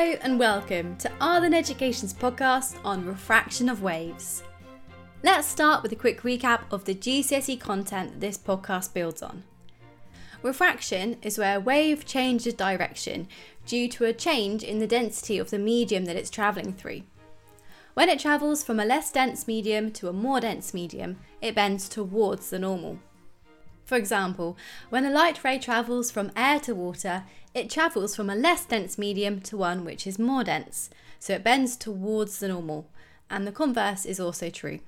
Hello and welcome to Arlen Education's podcast on refraction of waves. Let's start with a quick recap of the GCSE content that this podcast builds on. Refraction is where a wave changes direction due to a change in the density of the medium that it's travelling through. When it travels from a less dense medium to a more dense medium, it bends towards the normal. For example, when a light ray travels from air to water, it travels from a less dense medium to one which is more dense, so it bends towards the normal, and the converse is also true.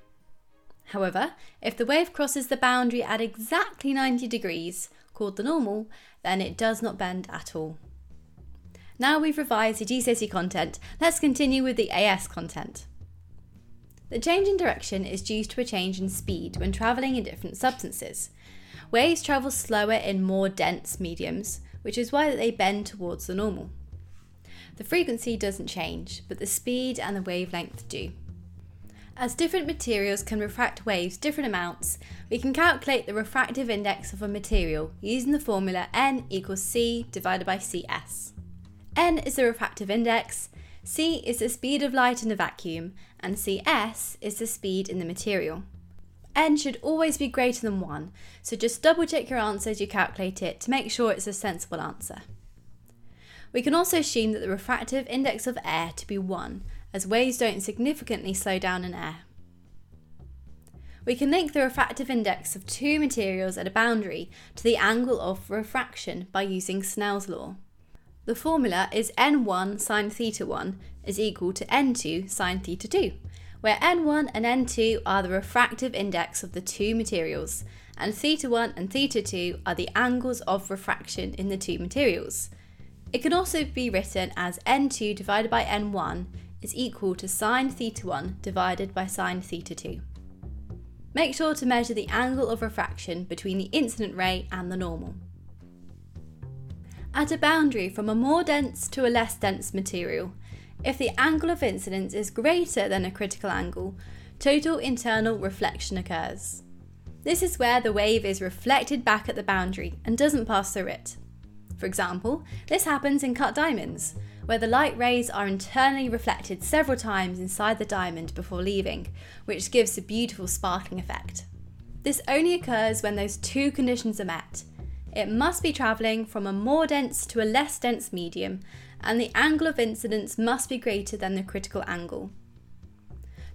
However, if the wave crosses the boundary at exactly 90 degrees, called the normal, then it does not bend at all. Now we've revised the GCSE content, let's continue with the AS content. The change in direction is due to a change in speed when travelling in different substances. Waves travel slower in more dense mediums, which is why they bend towards the normal. The frequency doesn't change, but the speed and the wavelength do. As different materials can refract waves different amounts, we can calculate the refractive index of a material using the formula n equals c divided by cs. n is the refractive index, c is the speed of light in a vacuum, and cs is the speed in the material n should always be greater than 1, so just double check your answer as you calculate it to make sure it's a sensible answer. We can also assume that the refractive index of air to be 1, as waves don't significantly slow down in air. We can link the refractive index of two materials at a boundary to the angle of refraction by using Snell's law. The formula is n1 sine theta 1 is equal to n2 sine theta 2, where n1 and n2 are the refractive index of the two materials, and theta 1 and theta 2 are the angles of refraction in the two materials. It can also be written as n2 divided by n1 is equal to sine theta 1 divided by sine theta 2. Make sure to measure the angle of refraction between the incident ray and the normal. At a boundary from a more dense to a less dense material, if the angle of incidence is greater than a critical angle, total internal reflection occurs. This is where the wave is reflected back at the boundary and doesn't pass through it. For example, this happens in cut diamonds, where the light rays are internally reflected several times inside the diamond before leaving, which gives a beautiful sparkling effect. This only occurs when those two conditions are met. It must be travelling from a more dense to a less dense medium, and the angle of incidence must be greater than the critical angle.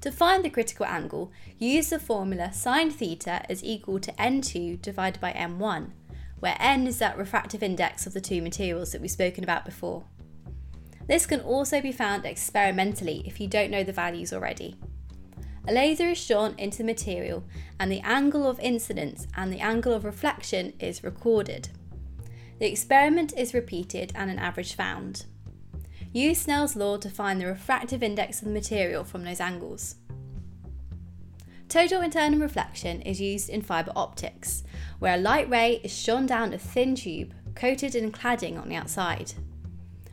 To find the critical angle, use the formula sine theta is equal to n2 divided by n1, where n is that refractive index of the two materials that we've spoken about before. This can also be found experimentally if you don't know the values already. A laser is shone into the material and the angle of incidence and the angle of reflection is recorded. The experiment is repeated and an average found. Use Snell's law to find the refractive index of the material from those angles. Total internal reflection is used in fibre optics, where a light ray is shone down a thin tube coated in cladding on the outside.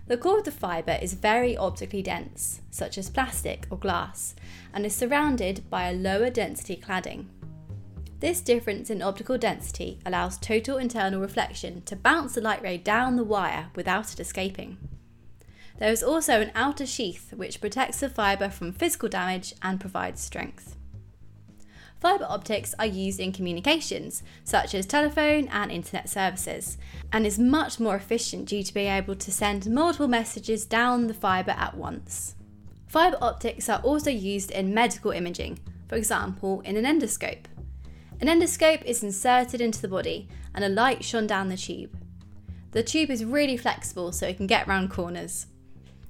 The core of the fibre is very optically dense, such as plastic or glass, and is surrounded by a lower density cladding. This difference in optical density allows total internal reflection to bounce the light ray down the wire without it escaping. There is also an outer sheath which protects the fibre from physical damage and provides strength. Fibre optics are used in communications, such as telephone and internet services, and is much more efficient due to being able to send multiple messages down the fibre at once. Fibre optics are also used in medical imaging, for example, in an endoscope. An endoscope is inserted into the body and a light shone down the tube. The tube is really flexible so it can get around corners.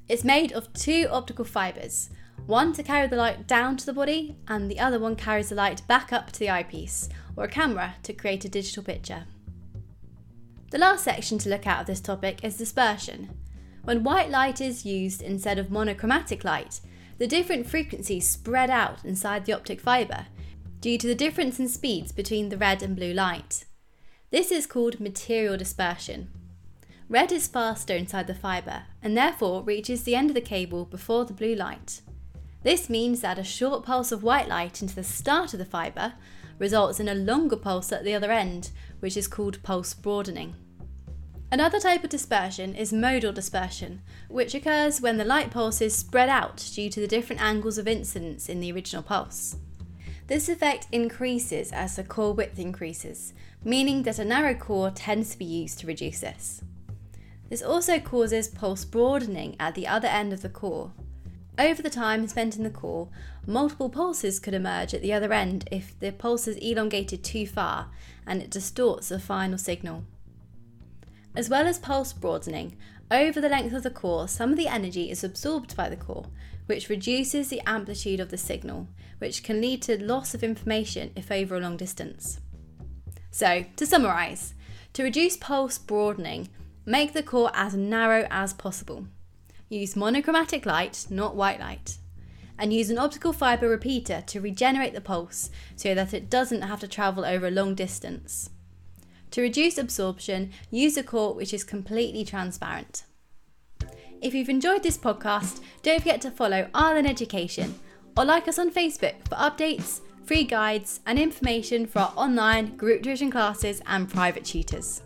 It's made of two optical fibres, one to carry the light down to the body, and the other one carries the light back up to the eyepiece, or a camera, to create a digital picture. The last section to look at of this topic is dispersion. When white light is used instead of monochromatic light, the different frequencies spread out inside the optic fibre due to the difference in speeds between the red and blue light. This is called material dispersion. Red is faster inside the fibre and therefore reaches the end of the cable before the blue light. This means that a short pulse of white light into the start of the fibre results in a longer pulse at the other end, which is called pulse broadening. Another type of dispersion is modal dispersion, which occurs when the light pulses spread out due to the different angles of incidence in the original pulse. This effect increases as the core width increases, meaning that a narrow core tends to be used to reduce this. This also causes pulse broadening at the other end of the core. Over the time spent in the core, multiple pulses could emerge at the other end if the pulse is elongated too far and it distorts the final signal. As well as pulse broadening, over the length of the core, some of the energy is absorbed by the core, which reduces the amplitude of the signal, which can lead to loss of information if over a long distance. So, to summarise, to reduce pulse broadening, make the core as narrow as possible. Use monochromatic light, not white light. And use an optical fibre repeater to regenerate the pulse so that it doesn't have to travel over a long distance. To reduce absorption, use a core which is completely transparent. If you've enjoyed this podcast, don't forget to follow Arlen Education or like us on Facebook for updates, free guides, and information for our online group tuition classes and private tutors.